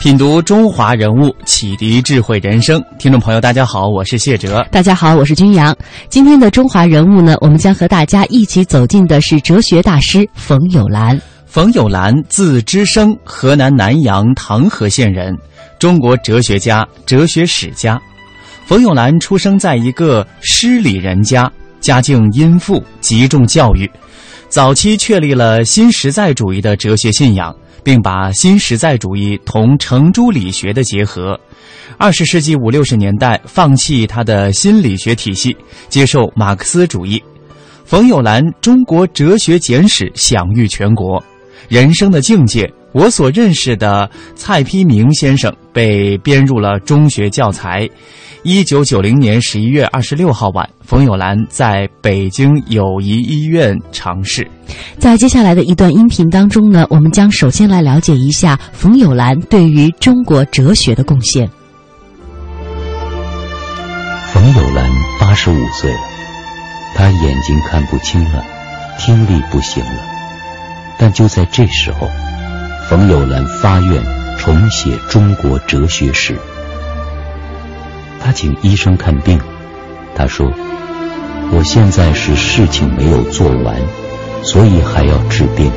品读中华人物，启迪智慧人生。听众朋友，大家好，我是谢哲。大家好，我是君阳。今天的中华人物呢，我们将和大家一起走进的是哲学大师冯友兰。冯友兰，字之生，河南南阳唐河县人，中国哲学家、哲学史家。冯友兰出生在一个诗礼人家，家境殷富，极重教育，早期确立了新实在主义的哲学信仰。并把新实在主义同程朱理学的结合。二十世纪五六十年代，放弃他的心理学体系，接受马克思主义。冯友兰《中国哲学简史》享誉全国。人生的境界，我所认识的蔡丕明先生被编入了中学教材。一九九零年十一月二十六号晚，冯友兰在北京友谊医院尝试。在接下来的一段音频当中呢，我们将首先来了解一下冯友兰对于中国哲学的贡献。冯友兰八十五岁了，他眼睛看不清了，听力不行了，但就在这时候，冯友兰发愿重写中国哲学史。他请医生看病，他说：“我现在是事情没有做完，所以还要治病。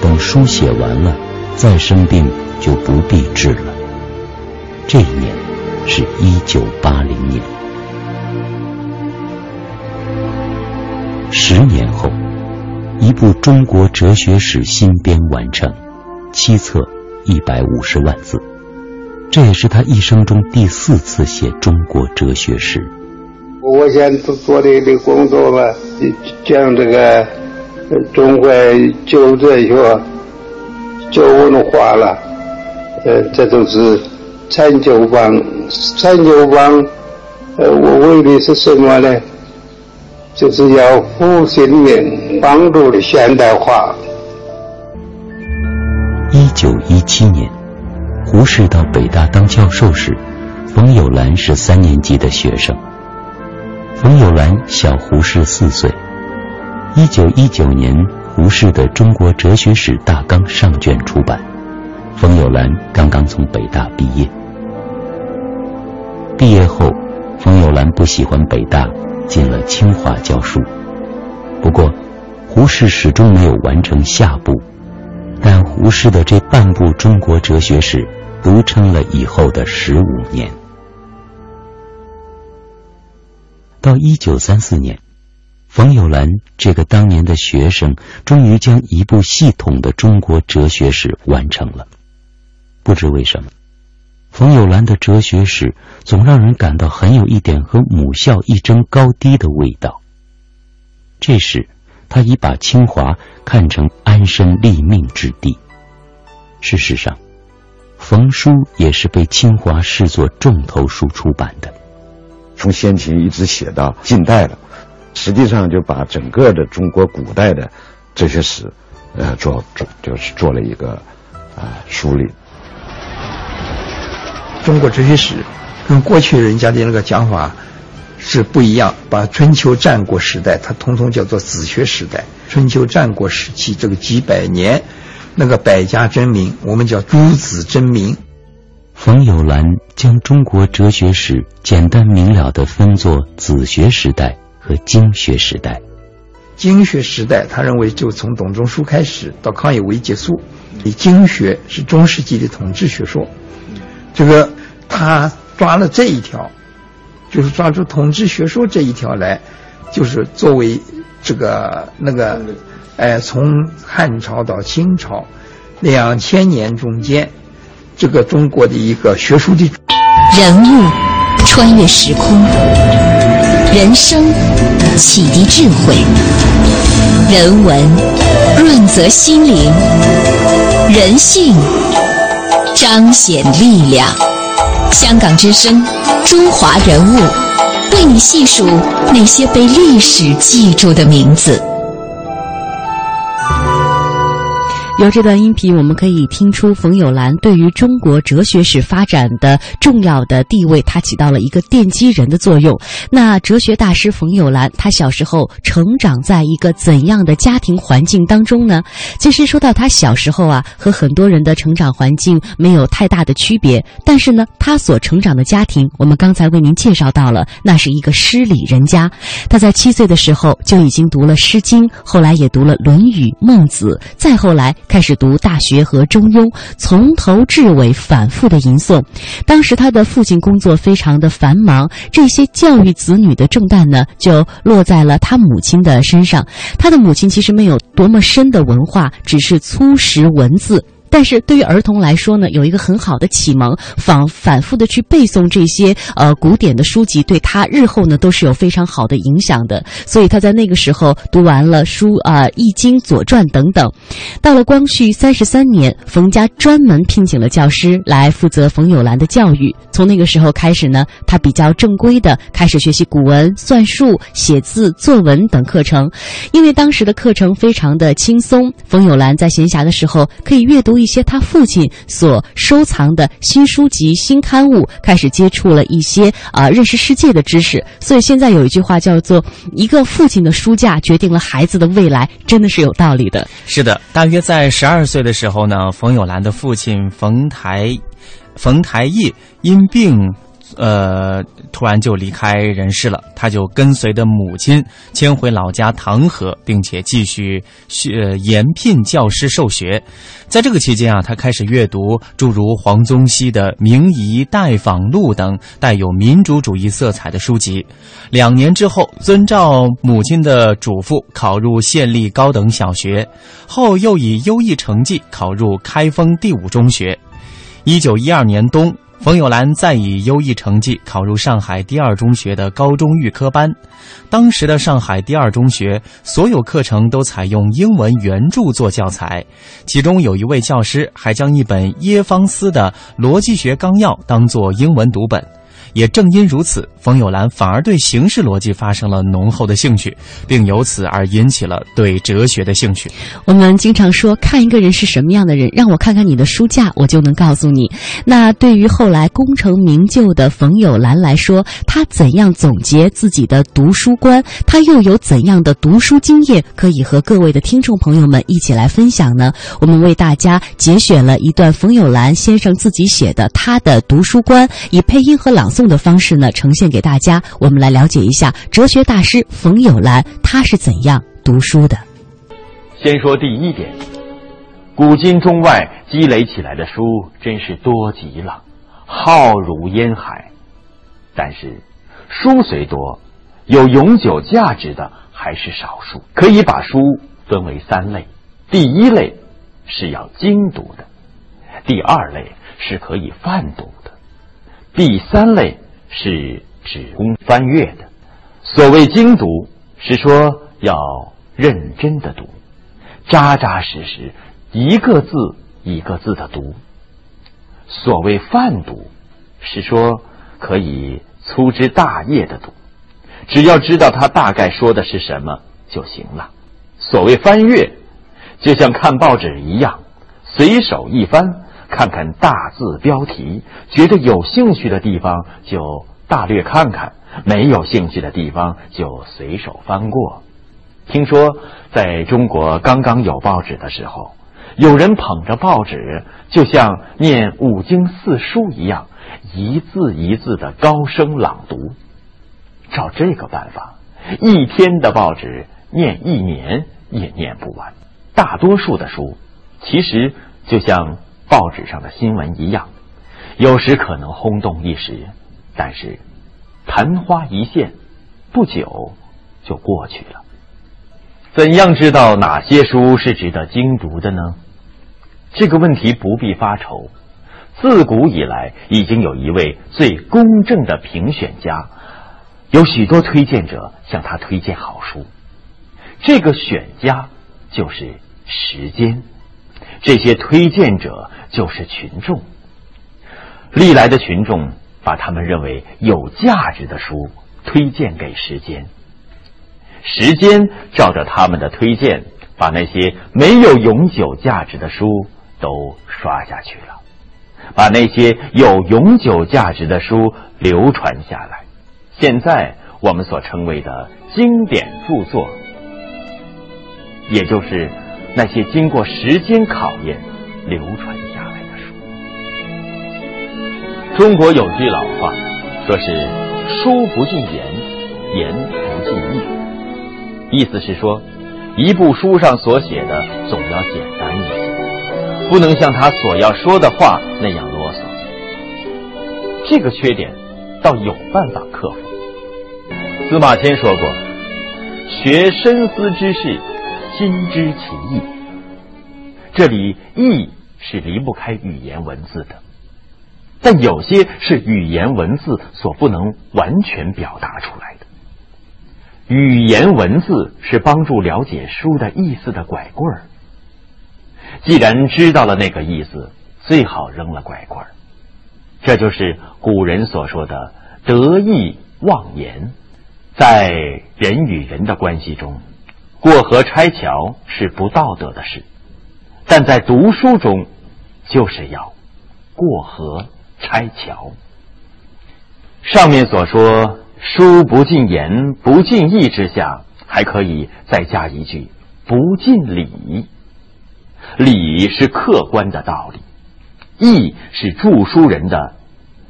等书写完了，再生病就不必治了。”这一年是一九八零年。十年后，一部《中国哲学史》新编完成，七册，一百五十万字。这也是他一生中第四次写中国哲学史。我现在做的的工作吧，讲这个中国旧哲学、旧文化了，呃，这都是陈旧帮。陈旧帮，呃，我为的是什么呢？就是要复兴民，帮助的现代化。一九一七年。胡适到北大当教授时，冯友兰是三年级的学生。冯友兰小胡适四岁。一九一九年，胡适的《中国哲学史大纲》上卷出版，冯友兰刚刚从北大毕业。毕业后，冯友兰不喜欢北大，进了清华教书。不过，胡适始终没有完成下部。但胡适的这半部中国哲学史，独撑了以后的十五年。到一九三四年，冯友兰这个当年的学生，终于将一部系统的中国哲学史完成了。不知为什么，冯友兰的哲学史总让人感到很有一点和母校一争高低的味道。这时。他已把清华看成安身立命之地。事实上，冯书也是被清华视作重头书出版的。从先秦一直写到近代了，实际上就把整个的中国古代的哲学史，呃，做做就是做了一个啊梳理。中国哲学史跟过去人家的那个讲法。是不一样，把春秋战国时代，它统统叫做子学时代。春秋战国时期这个几百年，那个百家争鸣，我们叫诸子争鸣。冯友兰将中国哲学史简单明了地分作子学时代和经学时代。经学时代，他认为就从董仲舒开始到康有为结束。以经学是中世纪的统治学说，这个他抓了这一条。就是抓住统治学说这一条来，就是作为这个那个，哎，从汉朝到清朝两千年中间，这个中国的一个学术的人物，穿越时空，人生启迪智慧，人文润泽心灵，人性彰显力量。香港之声，中华人物，为你细数那些被历史记住的名字。由这段音频，我们可以听出冯友兰对于中国哲学史发展的重要的地位，他起到了一个奠基人的作用。那哲学大师冯友兰，他小时候成长在一个怎样的家庭环境当中呢？其实说到他小时候啊，和很多人的成长环境没有太大的区别。但是呢，他所成长的家庭，我们刚才为您介绍到了，那是一个诗礼人家。他在七岁的时候就已经读了《诗经》，后来也读了《论语》《孟子》，再后来。开始读《大学》和《中庸》，从头至尾反复的吟诵。当时他的父亲工作非常的繁忙，这些教育子女的重担呢，就落在了他母亲的身上。他的母亲其实没有多么深的文化，只是粗识文字。但是对于儿童来说呢，有一个很好的启蒙，反反复的去背诵这些呃古典的书籍，对他日后呢都是有非常好的影响的。所以他在那个时候读完了书啊，《易经》《左传》等等。到了光绪三十三年，冯家专门聘请了教师来负责冯友兰的教育。从那个时候开始呢，他比较正规的开始学习古文、算术、写字、作文等课程。因为当时的课程非常的轻松，冯友兰在闲暇的时候可以阅读。一一些他父亲所收藏的新书籍、新刊物，开始接触了一些啊认识世界的知识。所以现在有一句话叫做“一个父亲的书架决定了孩子的未来”，真的是有道理的。是的，大约在十二岁的时候呢，冯友兰的父亲冯台冯台义因病。呃，突然就离开人世了，他就跟随着母亲迁回老家唐河，并且继续学延聘教师授学。在这个期间啊，他开始阅读诸如黄宗羲的《明夷待访录》等带有民主主义色彩的书籍。两年之后，遵照母亲的嘱咐，考入县立高等小学，后又以优异成绩考入开封第五中学。一九一二年冬。冯友兰再以优异成绩考入上海第二中学的高中预科班。当时的上海第二中学，所有课程都采用英文原著做教材，其中有一位教师还将一本耶方斯的《逻辑学纲要》当作英文读本。也正因如此，冯友兰反而对形式逻辑发生了浓厚的兴趣，并由此而引起了对哲学的兴趣。我们经常说，看一个人是什么样的人，让我看看你的书架，我就能告诉你。那对于后来功成名就的冯友兰来说，他怎样总结自己的读书观？他又有怎样的读书经验可以和各位的听众朋友们一起来分享呢？我们为大家节选了一段冯友兰先生自己写的他的读书观，以配音和朗诵。的方式呢，呈现给大家。我们来了解一下哲学大师冯友兰，他是怎样读书的。先说第一点，古今中外积累起来的书真是多极了，浩如烟海。但是，书虽多，有永久价值的还是少数。可以把书分为三类：第一类是要精读的；第二类是可以泛读。第三类是只供翻阅的，所谓精读，是说要认真的读，扎扎实实，一个字一个字的读；所谓泛读，是说可以粗枝大叶的读，只要知道他大概说的是什么就行了；所谓翻阅，就像看报纸一样，随手一翻。看看大字标题，觉得有兴趣的地方就大略看看，没有兴趣的地方就随手翻过。听说在中国刚刚有报纸的时候，有人捧着报纸，就像念五经四书一样，一字一字的高声朗读。照这个办法，一天的报纸念一年也念不完。大多数的书，其实就像。报纸上的新闻一样，有时可能轰动一时，但是昙花一现，不久就过去了。怎样知道哪些书是值得精读的呢？这个问题不必发愁。自古以来，已经有一位最公正的评选家，有许多推荐者向他推荐好书。这个选家就是时间。这些推荐者就是群众，历来的群众把他们认为有价值的书推荐给时间，时间照着他们的推荐，把那些没有永久价值的书都刷下去了，把那些有永久价值的书流传下来。现在我们所称为的经典著作，也就是那些经过时间考验流传下来的书。中国有句老话，说是“书不尽言，言不尽意”，意思是说，一部书上所写的总要简单一些，不能像他所要说的话那样啰嗦。这个缺点，倒有办法克服。司马迁说过：“学深思之事，心知其意。”这里“意”是离不开语言文字的，但有些是语言文字所不能完全表达出来的。语言文字是帮助了解书的意思的拐棍儿。既然知道了那个意思，最好扔了拐棍儿。这就是古人所说的“得意忘言”。在人与人的关系中，过河拆桥是不道德的事；但在读书中，就是要过河拆桥。上面所说“书不尽言，不尽意”之下，还可以再加一句“不尽理”。理是客观的道理，意是著书人的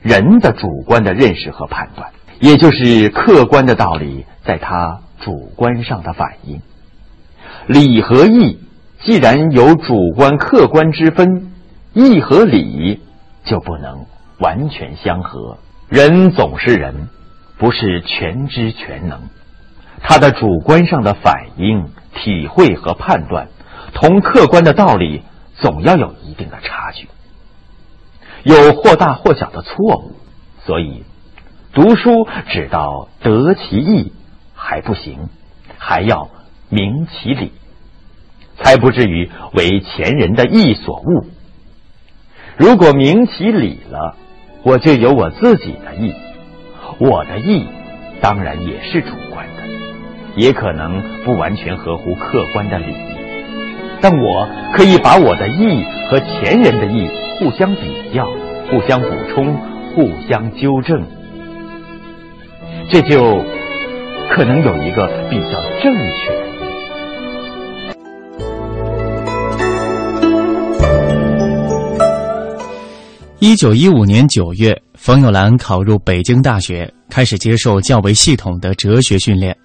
人的主观的认识和判断。也就是客观的道理，在他主观上的反应。理和义既然有主观客观之分，义和理就不能完全相合。人总是人，不是全知全能，他的主观上的反应、体会和判断，同客观的道理总要有一定的差距，有或大或小的错误，所以。读书只到得其意还不行，还要明其理，才不至于为前人的意所误。如果明其理了，我就有我自己的意，我的意当然也是主观的，也可能不完全合乎客观的理，但我可以把我的意和前人的意互相比较、互相补充、互相纠正。这就可能有一个比较正确一九一五年九月，冯友兰考入北京大学，开始接受较为系统的哲学训练。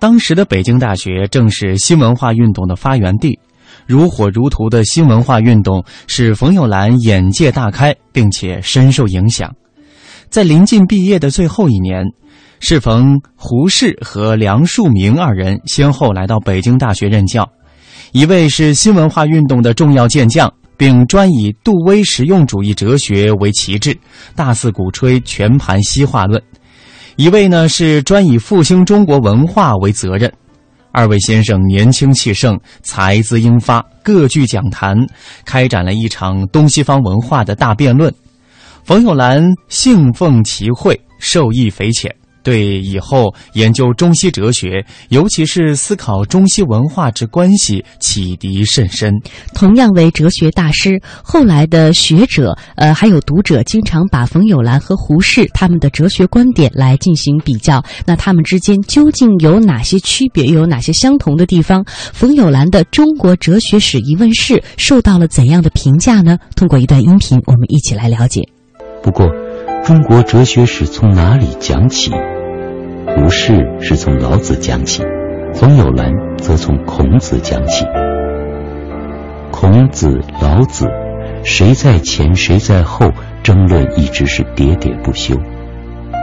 当时的北京大学正是新文化运动的发源地，如火如荼的新文化运动使冯友兰眼界大开，并且深受影响。在临近毕业的最后一年。适逢胡适和梁漱溟二人先后来到北京大学任教，一位是新文化运动的重要健将，并专以杜威实用主义哲学为旗帜，大肆鼓吹全盘西化论；一位呢是专以复兴中国文化为责任。二位先生年轻气盛，才资英发，各具讲坛，开展了一场东西方文化的大辩论。冯友兰信奉其会，受益匪浅。对以后研究中西哲学，尤其是思考中西文化之关系，启迪甚深。同样为哲学大师，后来的学者，呃，还有读者，经常把冯友兰和胡适他们的哲学观点来进行比较。那他们之间究竟有哪些区别，又有哪些相同的地方？冯友兰的《中国哲学史疑问式》受到了怎样的评价呢？通过一段音频，我们一起来了解。不过。中国哲学史从哪里讲起？胡适是从老子讲起，冯友兰则从孔子讲起。孔子、老子，谁在前谁在后，争论一直是喋喋不休。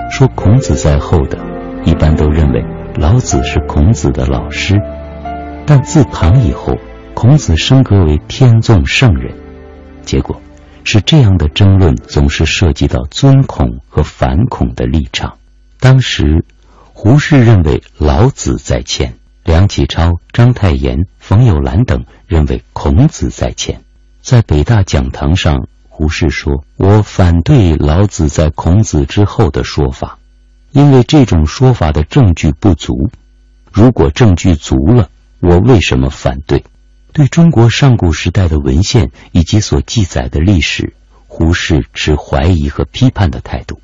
说孔子在后的，一般都认为老子是孔子的老师，但自唐以后，孔子升格为天纵圣人，结果。是这样的争论，总是涉及到尊孔和反孔的立场。当时，胡适认为老子在前，梁启超、章太炎、冯友兰等认为孔子在前。在北大讲堂上，胡适说：“我反对老子在孔子之后的说法，因为这种说法的证据不足。如果证据足了，我为什么反对？”对中国上古时代的文献以及所记载的历史，胡适持怀疑和批判的态度。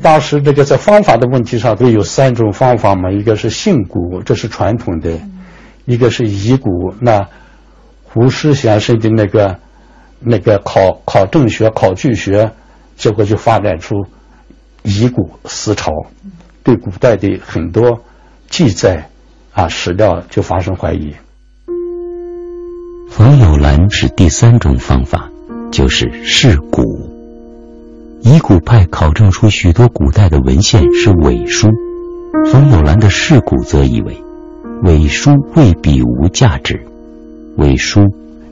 当时这个在方法的问题上，都有三种方法嘛，一个是信古，这是传统的；一个是疑古，那胡适先生的那个那个考考证学、考据学，结果就发展出疑古思潮，对古代的很多记载啊史料就发生怀疑。冯友兰是第三种方法，就是试古。以古派考证出许多古代的文献是伪书，冯友兰的试古则以为，伪书未必无价值，伪书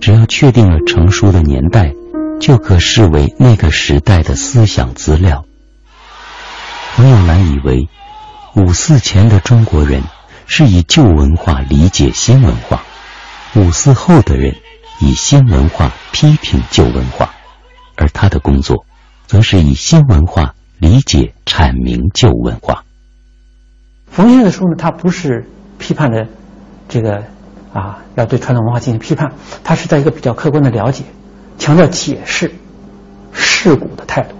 只要确定了成书的年代，就可视为那个时代的思想资料。冯友兰以为，五四前的中国人是以旧文化理解新文化。五四后的人以新文化批评旧文化，而他的工作则是以新文化理解阐明旧文化。冯先生的书呢，他不是批判的这个啊，要对传统文化进行批判，他是在一个比较客观的了解，强调解释事故的态度。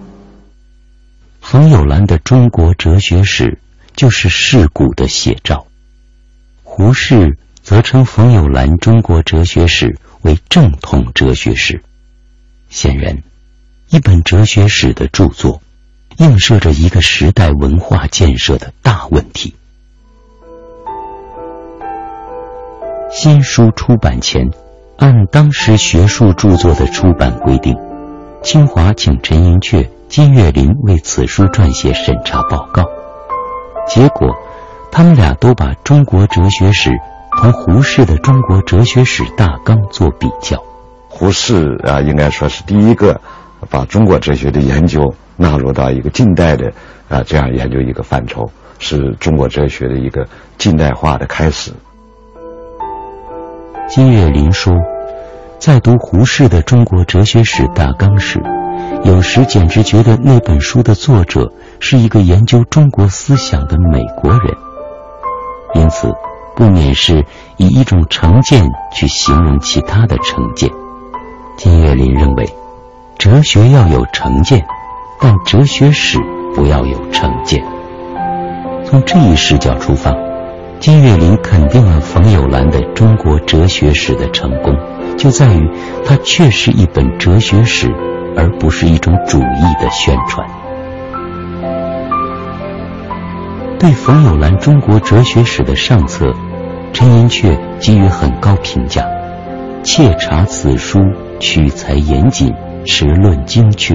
冯友兰的中国哲学史就是事故的写照，胡适。则称冯友兰中国哲学史为正统哲学史。显然，一本哲学史的著作，映射着一个时代文化建设的大问题。新书出版前，按当时学术著作的出版规定，清华请陈寅恪、金岳霖为此书撰写审查报告。结果，他们俩都把中国哲学史。同胡适的《中国哲学史大纲》做比较，胡适啊，应该说是第一个把中国哲学的研究纳入到一个近代的啊这样研究一个范畴，是中国哲学的一个近代化的开始。金岳霖说，在读胡适的《中国哲学史大纲》时，有时简直觉得那本书的作者是一个研究中国思想的美国人，因此。不免是以一种成见去形容其他的成见。金岳霖认为，哲学要有成见，但哲学史不要有成见。从这一视角出发，金岳霖肯定了冯友兰的中国哲学史的成功，就在于它确是一本哲学史，而不是一种主义的宣传。对冯友兰中国哲学史的上册。陈寅恪给予很高评价，切查此书取材严谨，持论精确。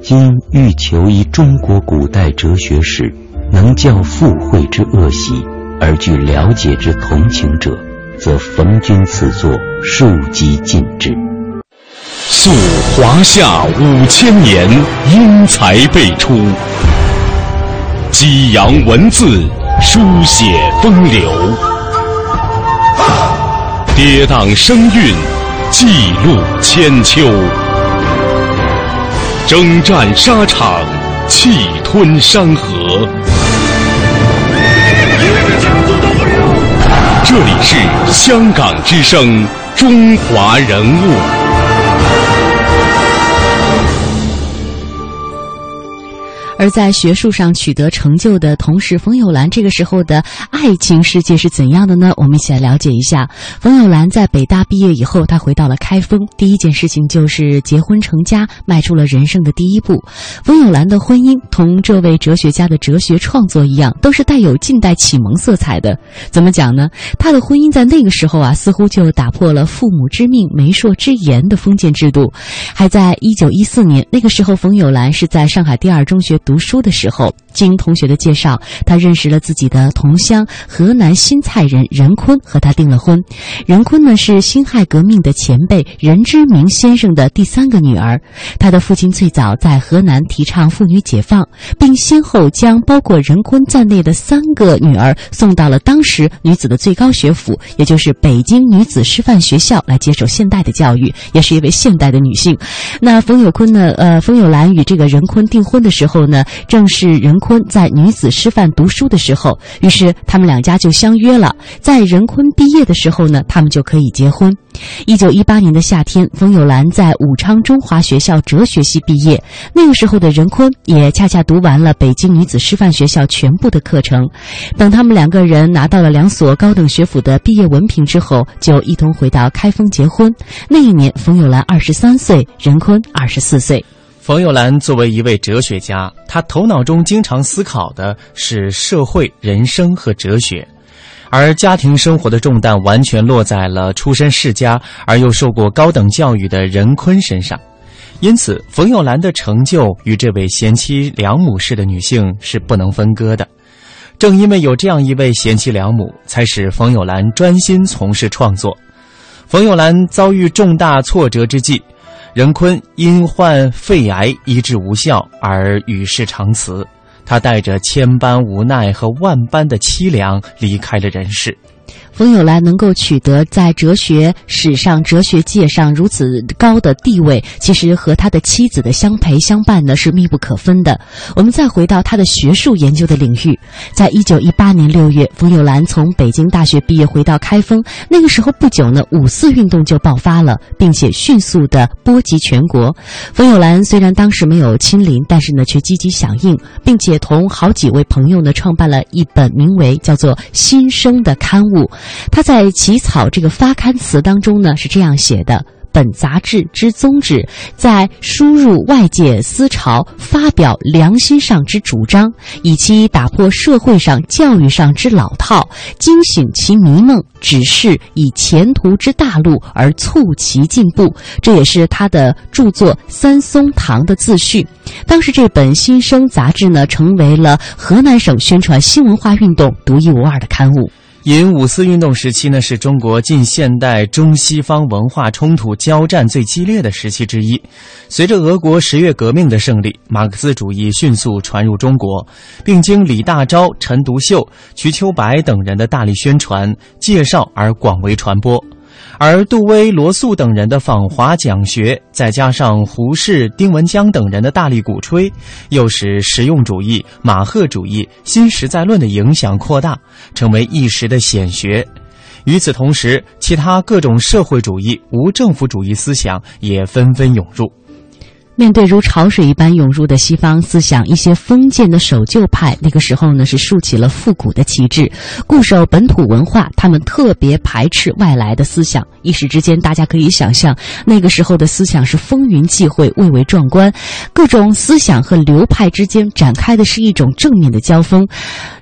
今欲求一中国古代哲学史，能教附会之恶习，而具了解之同情者，则逢君此作庶几尽之。溯华夏五千年，英才辈出，激扬文字，书写风流。跌宕声韵，记录千秋；征战沙场，气吞山河。这里是香港之声，中华人物。而在学术上取得成就的同时，冯友兰这个时候的爱情世界是怎样的呢？我们一起来了解一下。冯友兰在北大毕业以后，他回到了开封，第一件事情就是结婚成家，迈出了人生的第一步。冯友兰的婚姻同这位哲学家的哲学创作一样，都是带有近代启蒙色彩的。怎么讲呢？他的婚姻在那个时候啊，似乎就打破了父母之命、媒妁之言的封建制度。还在一九一四年，那个时候，冯友兰是在上海第二中学。读书的时候，经同学的介绍，他认识了自己的同乡河南新蔡人任坤，和他订了婚。任坤呢是辛亥革命的前辈任之明先生的第三个女儿。他的父亲最早在河南提倡妇女解放，并先后将包括任坤在内的三个女儿送到了当时女子的最高学府，也就是北京女子师范学校来接受现代的教育，也是一位现代的女性。那冯友坤呢？呃，冯友兰与这个任坤订婚的时候呢，正是任坤在女子师范读书的时候，于是他们两家就相约了，在任坤毕业的时候呢，他们就可以结婚。一九一八年的夏天，冯友兰在武昌中华学校哲学系毕业。那个时候的任坤也恰恰读完了北京女子师范学校全部的课程。等他们两个人拿到了两所高等学府的毕业文凭之后，就一同回到开封结婚。那一年，冯友兰二十三岁，任坤二十四岁。冯友兰作为一位哲学家，他头脑中经常思考的是社会、人生和哲学。而家庭生活的重担完全落在了出身世家而又受过高等教育的任坤身上，因此冯友兰的成就与这位贤妻良母式的女性是不能分割的。正因为有这样一位贤妻良母，才使冯友兰专心从事创作。冯友兰遭遇重大挫折之际，任坤因患肺癌医治无效而与世长辞。他带着千般无奈和万般的凄凉离开了人世。冯友兰能够取得在哲学史上、哲学界上如此高的地位，其实和他的妻子的相陪相伴呢是密不可分的。我们再回到他的学术研究的领域，在一九一八年六月，冯友兰从北京大学毕业，回到开封。那个时候不久呢，五四运动就爆发了，并且迅速的波及全国。冯友兰虽然当时没有亲临，但是呢却积极响应，并且同好几位朋友呢创办了一本名为叫做《新生》的刊物。他在起草这个发刊词当中呢，是这样写的：本杂志之宗旨，在输入外界思潮，发表良心上之主张，以期打破社会上、教育上之老套，惊醒其迷梦，指示以前途之大路而促其进步。这也是他的著作《三松堂》的自序。当时这本《新生》杂志呢，成为了河南省宣传新文化运动独一无二的刊物。因五四运动时期呢，是中国近现代中西方文化冲突交战最激烈的时期之一。随着俄国十月革命的胜利，马克思主义迅速传入中国，并经李大钊、陈独秀、瞿秋白等人的大力宣传、介绍而广为传播。而杜威、罗素等人的访华讲学，再加上胡适、丁文江等人的大力鼓吹，又使实用主义、马赫主义、新实在论的影响扩大，成为一时的显学。与此同时，其他各种社会主义、无政府主义思想也纷纷涌入。面对如潮水一般涌入的西方思想，一些封建的守旧派那个时候呢是竖起了复古的旗帜，固守本土文化。他们特别排斥外来的思想。一时之间，大家可以想象，那个时候的思想是风云际会，蔚为壮观。各种思想和流派之间展开的是一种正面的交锋。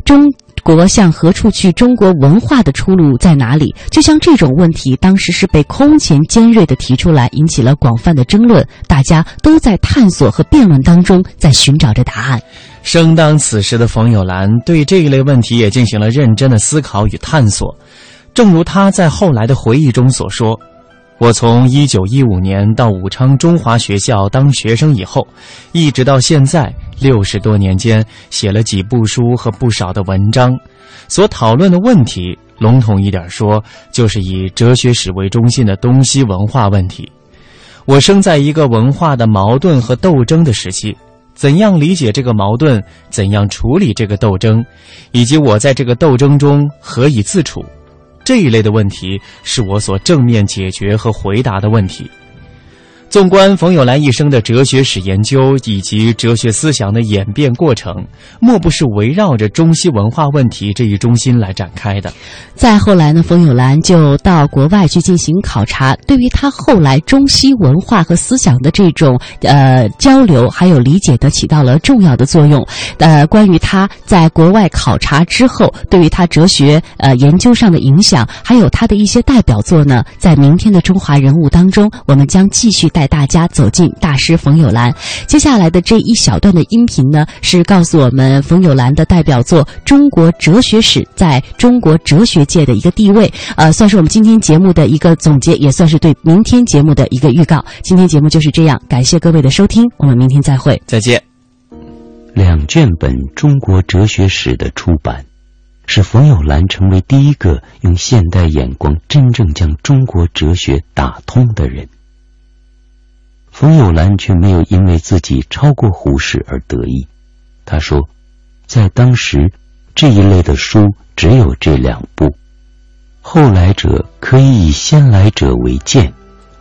中。国向何处去？中国文化的出路在哪里？就像这种问题，当时是被空前尖锐的提出来，引起了广泛的争论。大家都在探索和辩论当中，在寻找着答案。生当此时的冯友兰对这一类问题也进行了认真的思考与探索。正如他在后来的回忆中所说。我从一九一五年到武昌中华学校当学生以后，一直到现在六十多年间，写了几部书和不少的文章，所讨论的问题，笼统一点说，就是以哲学史为中心的东西文化问题。我生在一个文化的矛盾和斗争的时期，怎样理解这个矛盾，怎样处理这个斗争，以及我在这个斗争中何以自处？这一类的问题是我所正面解决和回答的问题。纵观冯友兰一生的哲学史研究以及哲学思想的演变过程，莫不是围绕着中西文化问题这一中心来展开的。再后来呢，冯友兰就到国外去进行考察，对于他后来中西文化和思想的这种呃交流还有理解的起到了重要的作用。呃，关于他在国外考察之后，对于他哲学呃研究上的影响，还有他的一些代表作呢，在明天的中华人物当中，我们将继续。带大家走进大师冯友兰。接下来的这一小段的音频呢，是告诉我们冯友兰的代表作《中国哲学史》在中国哲学界的一个地位，呃，算是我们今天节目的一个总结，也算是对明天节目的一个预告。今天节目就是这样，感谢各位的收听，我们明天再会，再见。两卷本《中国哲学史》的出版，使冯友兰成为第一个用现代眼光真正将中国哲学打通的人。冯友兰却没有因为自己超过胡适而得意。他说，在当时，这一类的书只有这两部，后来者可以以先来者为鉴，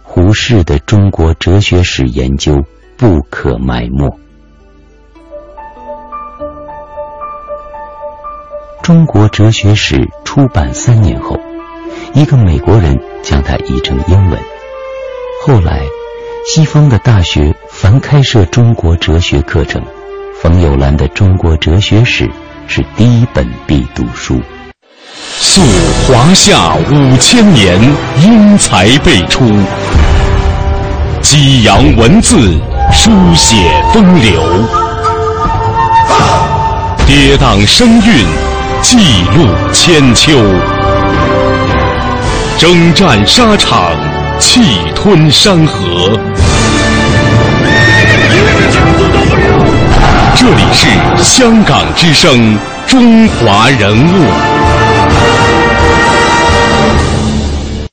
胡适的中国哲学史研究不可埋没。中国哲学史出版三年后，一个美国人将它译成英文。后来，西方的大学凡开设中国哲学课程，冯友兰的《中国哲学史》是第一本必读书。溯华夏五千年，英才辈出；激扬文字，书写风流；跌宕声韵。记录千秋，征战沙场，气吞山河。这里是香港之声，中华人物。